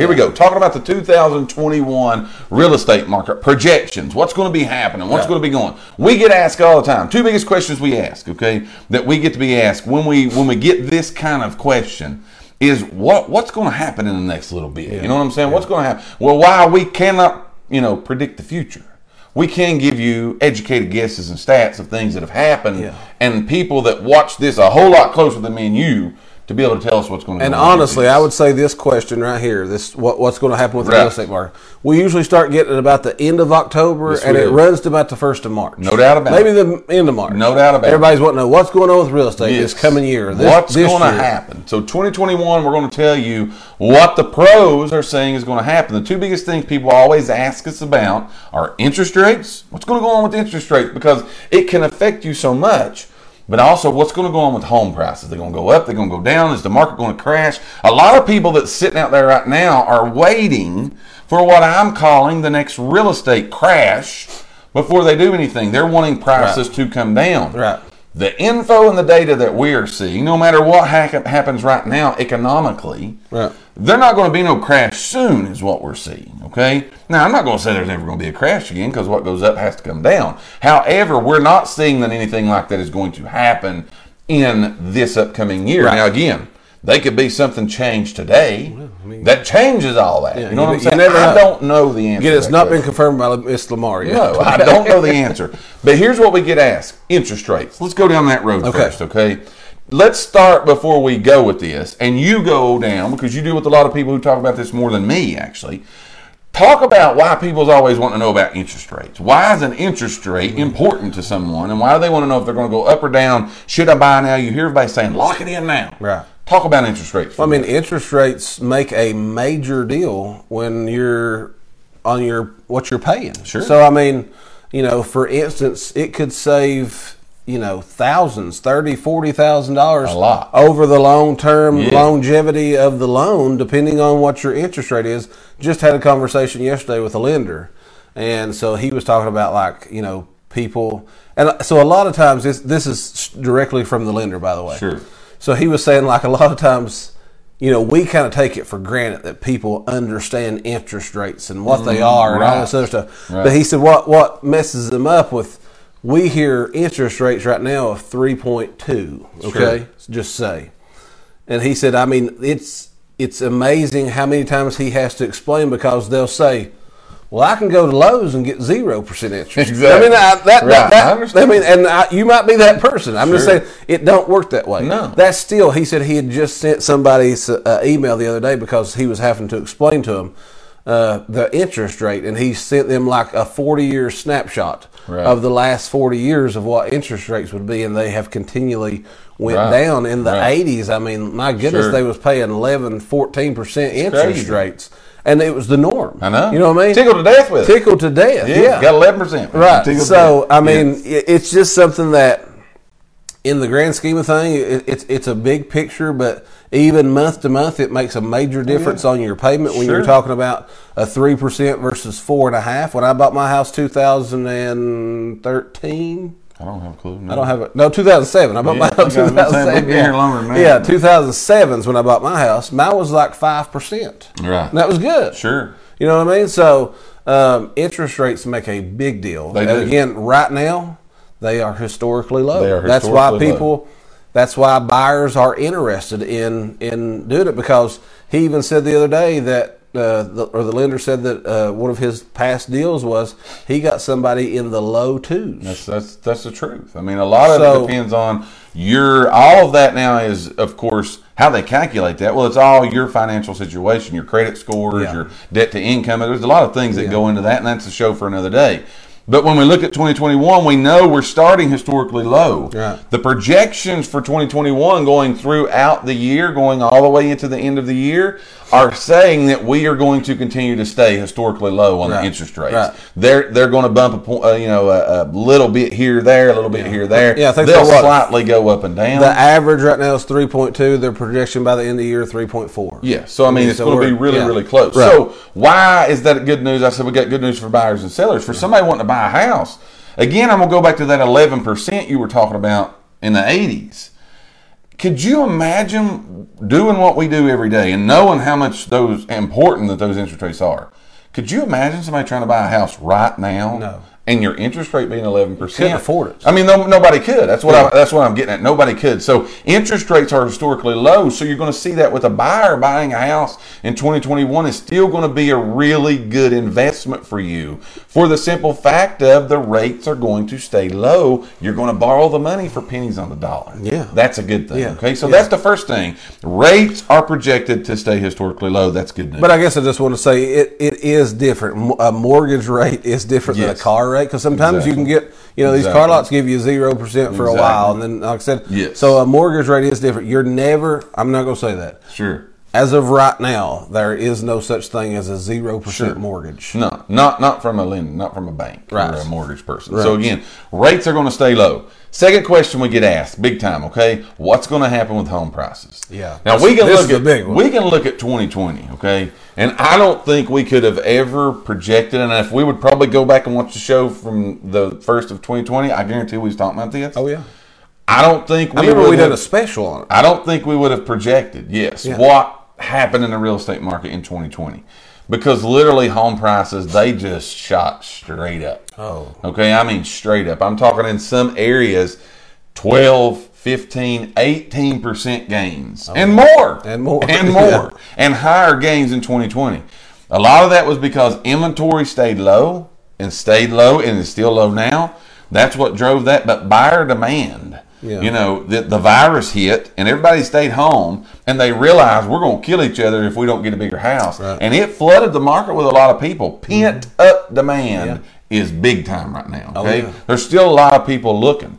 Here we go. Talking about the 2021 real estate market projections. What's going to be happening? What's Yeah. going to be going? We get asked all the time. Two biggest questions we ask, okay, that we get to be asked when we when we get this kind of question is what what's going to happen in the next little bit. You know what I'm saying? What's going to happen? Well, while we cannot, you know, predict the future, we can give you educated guesses and stats of things that have happened Yeah. and people that watch this a whole lot closer than me and you to be able to tell us what's going to And go honestly, I would say this question right here, this what, what's going to happen with the real estate market. We usually start getting it about the end of October, Yes, and it runs to about the first of March. No doubt about Maybe it. the end of March. No doubt about it. Everybody's wanting to know what's going on with real estate Yes. this coming year. This, What's this going to happen? So 2021, we're going to tell you what the pros are saying is going to happen. The two biggest things people always ask us about are interest rates. What's going to go on with interest rates? Because it can affect you so much. But also, what's going to go on with home prices? They're going to go up. They're going to go down. Is the market going to crash? A lot of people that's sitting out there right now are waiting for what I'm calling the next real estate crash before they do anything. They're wanting prices to come down. Right. The info and the data that we are seeing, no matter what hack- happens right now economically, Right. They're not going to be no crash soon, is what we're seeing. Okay. Now, I'm not going to say there's never going to be a crash again because what goes up has to come down. However, we're not seeing that anything like that is going to happen in this upcoming year. Right. Now, again, they could be something changed today that changes all that. you know what I'm saying? never I don't know the answer. Again, it's not question. been confirmed by Miss Lamar yet. No, I don't know the answer. But here's what we get asked interest rates. Let's go down that road Okay. first, okay? Let's start before we go with this, and you go down because you deal with a lot of people who talk about this more than me, actually. Talk about why people's always want to know about interest rates. Why is an interest rate mm-hmm. important to someone, and why do they want to know if they're going to go up or down? Should I buy now? You hear everybody saying, lock it in now. Right. Talk about interest rates. I mean, interest rates make a major deal when you're on your what you're paying. Sure. So I mean, you know, for instance, it could save you know thousands, thirty, forty thousand dollars A lot. over the long term Yeah. longevity of the loan, depending on what your interest rate is. Just had a conversation yesterday with a lender, and so he was talking about like you know people, and so a lot of times this this is directly from the lender, by the way. Sure. So he was saying, like, a lot of times, you know, we kind of take it for granted that people understand interest rates and what they mm, are and all right. this other stuff. Right. But he said, what what messes them up with, we hear interest rates right now of 3.2, okay? Just say. And he said, I mean, it's it's amazing how many times he has to explain because they'll say, well, I can go to Lowe's and get zero percent interest. Exactly. I mean, I, that, Right. that, that I understand. I mean, and I, you might be that person. I'm just Sure. saying it don't work that way. No. That's still. He said he had just sent somebody uh, email the other day because he was having to explain to him uh, the interest rate, and he sent them like a 40 year snapshot Right. of the last 40 years of what interest rates would be, and they have continually went Right. down in the Right. 80s. I mean, my goodness, Sure. they was paying 11, 14 percent interest crazy. rates, and it was the norm. I know. You know what I mean? Tickled to death with it. Tickled to death. Yeah, yeah. got 11%. Right. Tickled So. I mean, it's just something that, in the grand scheme of things, it, it's it's a big picture, but even month to month, it makes a major difference on your payment when Sure. you're talking about a three percent versus four and a half. When I bought my house, 2013. I don't have a clue. No. I don't have it. No, 2007. I bought Yeah, my house think I was gonna say, 2007. we've been here longer than. Yeah, 2007 is when I bought my house. Mine was like five percent. Right. And that was good. Sure. You know what I mean? So um, interest rates make a big deal. They and do. again, right now, they are historically low. Are that's why historically low. people. That's why buyers are interested in in doing it because he even said the other day that. Uh, the, or the lender said that uh, one of his past deals was he got somebody in the low twos. That's that's that's the truth. I mean, a lot of So- it depends on your. All of that now is, of course, how they calculate that. Well, it's all your financial situation, your credit scores, Yeah. your debt to income. There's a lot of things that Yeah. go into that, and that's a show for another day. But when we look at 2021, we know we're starting historically low. Right. The projections for 2021 going throughout the year, going all the way into the end of the year, are saying that we are going to continue to stay historically low on Right. the interest rates. Right. They're they're going to bump a point, uh, you know, a, a little bit here, there, a little bit here, there. Yeah, I think they'll slightly go up and down. The average right now is 3.2. Their projection by the end of the year 3.4. yeah, so I mean, it's So going to be really, yeah. really close. So why is that good news? I said we got good news for buyers and sellers. For somebody wanting to buy a house, again, I'm going to go back to that 11% you were talking about in the 80s. Could you imagine doing what we do every day and knowing how much those important that those interest rates are? Could you imagine somebody trying to buy a house right now? No. And your interest rate being eleven percent, Couldn't afford it. I mean, no, nobody could. That's what I, that's what I'm getting at. Nobody could. So interest rates are historically low. So you're going to see that with a buyer buying a house in 2021 is still going to be a really good investment for you, for the simple fact of the rates are going to stay low. You're going to borrow the money for pennies on the dollar. Yeah. that's a good thing. Yeah. Okay, so Yeah. that's the first thing. Rates are projected to stay historically low. That's good news. But I guess I just want to say it, it is different. A mortgage rate is different than a car rate because sometimes you can get, you know, these car lots give you zero percent for a while, and then like I said, Yes. so a mortgage rate is different. You're never. I'm not going to say that. sure. As of right now, there is no such thing as a zero percent Sure. mortgage. No, not not from a lender, not from a bank Right. or a mortgage person. Right. So again, rates are going to stay low. Second question we get asked, big time. Okay, what's going to happen with home prices? Yeah. Now we can look at a big one. we can look at 2020. Okay, and I don't think we could have ever projected. And if we would probably go back and watch the show from the first of 2020, I guarantee we was talking about this. Oh yeah. I don't think we I remember would we did have- a special on it. I don't think we would have projected, yes, Yeah. what happened in the real estate market in 2020. Because literally home prices, they just shot straight up. Oh. Okay, I mean straight up. I'm talking in some areas 12, 15, 18% gains oh, and more. Oh. And more. And more. Yeah. And higher gains in 2020. A lot of that was because inventory stayed low and stayed low and is still low now. That's what drove that. But buyer demand, Yeah. you know, the, the virus hit and everybody stayed home and they realized we're going to kill each other if we don't get a bigger house. Right. And it flooded the market with a lot of people. Mm-hmm. Pent up demand is big time right now. Oh, okay. Oh, yeah. There's still a lot of people looking.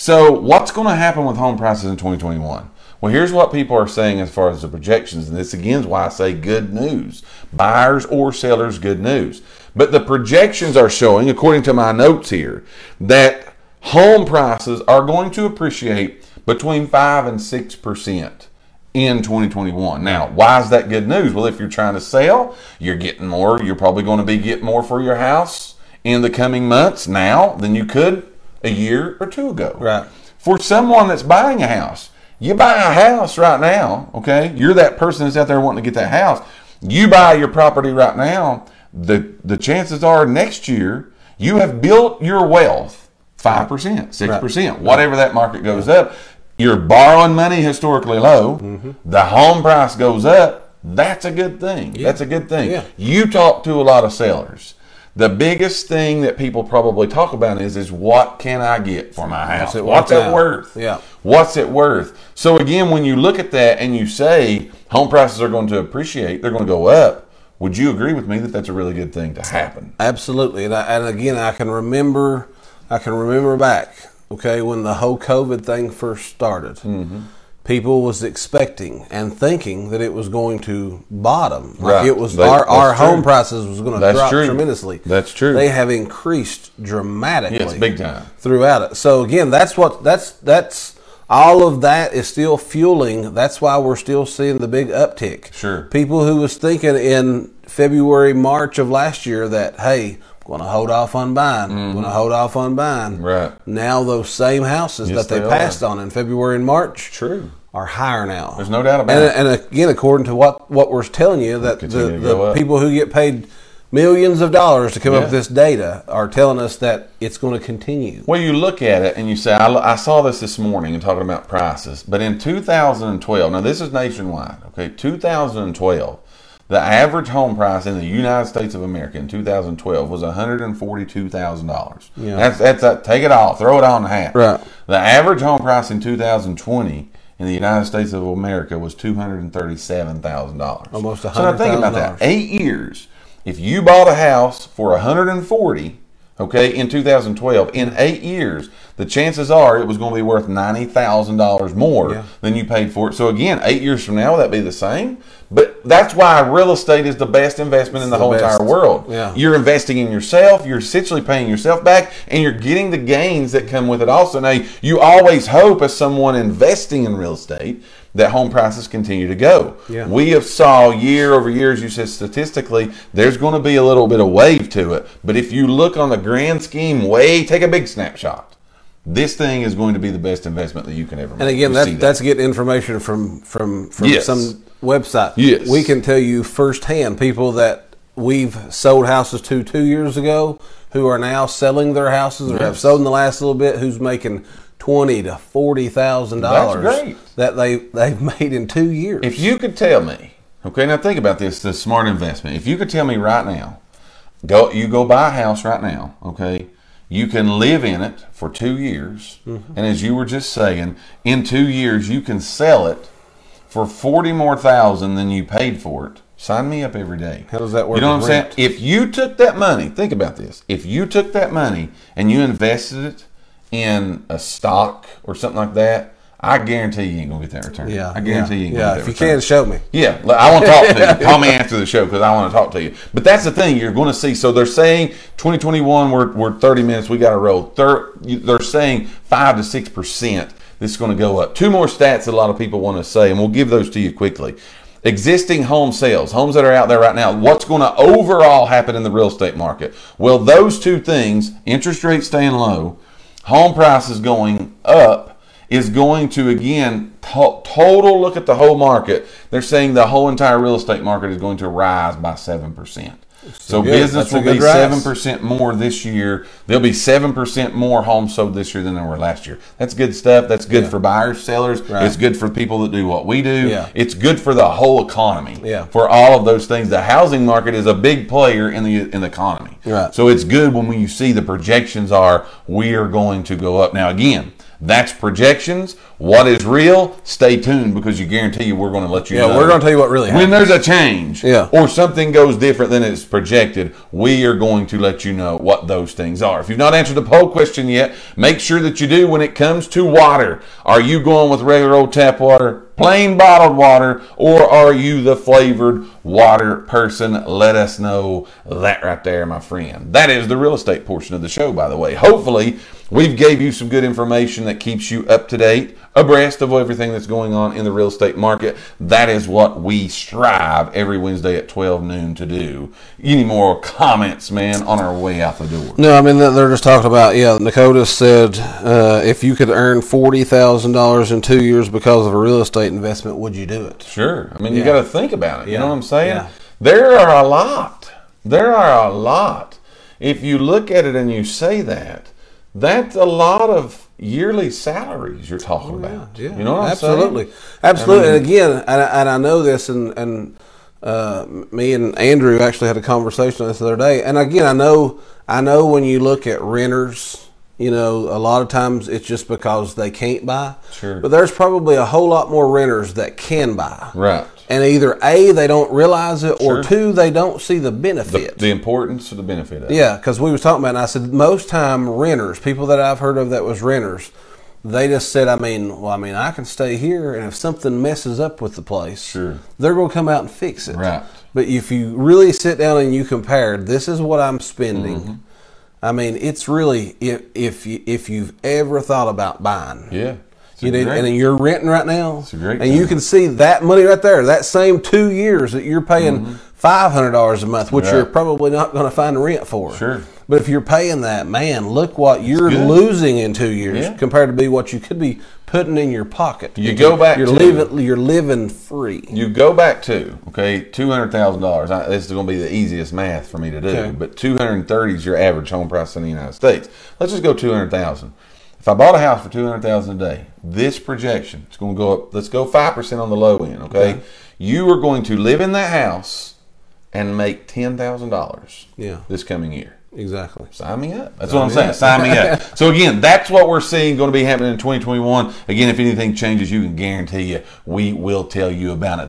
So, what's going to happen with home prices in 2021? Well, here's what people are saying as far as the projections, and this again is why I say good news. Buyers or sellers, good news. But the projections are showing, according to my notes here, that home prices are going to appreciate between 5 and 6% in 2021. Now, why is that good news? Well, if you're trying to sell, you're getting more. You're probably going to be getting more for your house in the coming months now than you could a year or two ago. Right. For someone that's buying a house, you buy a house right now, okay? You're that person that's out there wanting to get that house. You buy your property right now, the the chances are next year you have built your wealth 5%, 6%, whatever that market goes up. You're borrowing money historically low. Mm-hmm. The home price goes up. That's a good thing. That's a good thing. Yeah. You talk to a lot of sellers. The biggest thing that people probably talk about is is what can I get for my house? it What's it worth? Yeah. What's it worth? So again, when you look at that and you say home prices are going to appreciate, they're going to go up. Would you agree with me that that's a really good thing to happen? Absolutely, and, I, and again, I can remember, I can remember back, okay, when the whole COVID thing first started. Mm-hmm. People was expecting and thinking that it was going to bottom. Like Right. it was That- our, our home prices was going to That's drop true. tremendously. That's true. They have increased dramatically. Yes, big time. throughout it. So again, that's what that's that's all of that is still fueling. That's why we're still seeing the big uptick. Sure. People who was thinking in February, March of last year that hey, I'm going to hold off on buying. I'm going to hold off on buying. Mm-hmm. Right. Now those same houses Yes, that they, they passed on in February and March True. Are higher now. There's no doubt about and, it. And again, according to what what we're telling you, that the, Continue the people who get paid millions of dollars to come up with this data are telling us that it's going to continue. Well, you look at it and you say, I, I saw this this morning and talking about prices, but in 2012, now this is nationwide, okay, 2012, the average home price in the United States of America in 2012 was $142,000. Yeah. That's, that's a, take it off, throw it on the hat. Right. The average home price in 2020 in the United States of America was $237,000. Almost a hundred. So now think about that. Eight years. If you bought a house for 140, okay, in 2012, in eight years, the chances are it was going to be worth ninety thousand dollars more Yeah. than you paid for it. So again, eight years from now, will that be the same? But that's why real estate is the best investment in the, the whole best. entire world. Yeah. You're investing in yourself. You're essentially paying yourself back, and you're getting the gains that come with it. Also, now you always hope, as someone investing in real estate, that home prices continue to go. Yeah. We have saw year over year, as you said, statistically, there's going to be a little bit of wave to it. But if you look on the grand scheme, way take a big snapshot. this thing is going to be the best investment that you can ever make. And again, that, that. that's getting information from from from Yes. some website. Yes. we can tell you firsthand people that we've sold houses to two years ago who are now selling their houses or have sold in the last little bit who's making twenty to forty thousand dollars that they they've made in two years. If you could tell me, okay, now think about this, the smart investment. If you could tell me right now, go you go buy a house right now, okay, you can live in it for two years, Mm-hmm. and as you were just saying, in two years you can sell it for forty more thousand than you paid for it. Sign me up every day. How does that work You know what I'm with saying? If you took that money, think about this. If you took that money and you invested it in a stock or something like that, I guarantee you ain't gonna get that return. yeah, I guarantee yeah, you ain't yeah. gonna If that you return. can, show me. Yeah, I want to talk to you. Call me after the show because I want to talk to you. But that's the thing you're going to see. So they're saying 2021, we're, we're 30 minutes, we got to roll. They're, they're saying 5 to 6% this is going to go up. Two more stats that a lot of people want to say, and we'll give those to you quickly. Existing home sales, homes that are out there right now, what's going to overall happen in the real estate market? Well, those two things, interest rates staying low, home prices going up, is going to again to- total look at the whole market. They're saying the whole entire real estate market is going to rise by seven percent. So good. business will be seven percent more this year. There'll be seven percent more homes sold this year than there were last year. That's good stuff. That's good for buyers, sellers. Right. It's good for people that do what we do. Yeah. It's good for the whole economy. Yeah. For all of those things, the housing market is a big player in the in the economy. Right. So it's good when you see the projections are we are going to go up. Now again, that's projections. What is real? Stay tuned because you guarantee you we're going to let you Yeah, know. we're going to tell you what really when there's a change Yeah. or something goes different than it's projected, we are going to let you know what those things are. If you've not answered the poll question yet, make sure that you do when it comes to water. Are you going with regular old tap water, plain bottled water, or are you the flavored water person? Let us know that right there, my friend. That is the real estate portion of the show, by the way. Hopefully, we've gave you some good information that keeps you up to date, abreast of everything that's going on in the real estate market. That is what we strive every Wednesday at 12 noon to do. Any more comments, man, on our way out the door? No, I mean they're just talking about yeah. Nakota said uh, if you could earn forty thousand dollars in two years because of a real estate investment, would you do it? Sure. I mean, you got to think about it. You Yeah. know what I'm saying? Yeah. There are a lot. There are a lot. If you look at it and you say that, that's a lot of yearly salaries you're talking about. Yeah, You know what I'm absolutely, saying? absolutely. I mean- and again, and I, and I know this, and and uh, me and Andrew actually had a conversation on this the other day. And again, I know, I know when you look at renters, you know, a lot of times it's just because they can't buy. Sure. But there's probably a whole lot more renters that can buy. Right. And either a they don't realize it, or Sure. two they don't see the The, benefit. the importance of the benefit of. Yeah, because we was talking about, and I said most time renters, people that I've heard of that was renters, they just said, I mean, well, I mean, I can stay here, and if something messes up with the place, Sure. they're going to come out and fix it. Right. But if you really sit down and you compare, this is what I'm spending. Mm-hmm. I mean, it's really if if you, if you've ever thought about buying, Yeah. You need, and you're renting right now, and you can see that money right there. That same two years that you're paying five hundred dollars a month, which Mm-hmm. Right. you're probably not going to find a rent for. Sure. But if you're paying that, man, look what you're good. losing in two years Yeah. compared to be what you could be putting in your pocket. You go back You're to- living. You're living free. You go back to okay, two hundred thousand dollars. This is going to be the easiest math for me to do. Okay. But two hundred thirty is your average home price in the United States. Let's just go two hundred thousand. If I bought a house for two hundred thousand a day, this projection it's going to go up. Let's go five percent on the low end. Okay? Okay. you are going to live in that house and make ten thousand dollars. Yeah. this coming year. Exactly. Sign me up. That's what I'm saying. up. Sign me up. So again, that's what we're seeing going to be happening in 2021. Again, if anything changes, you can guarantee you we will tell you about it.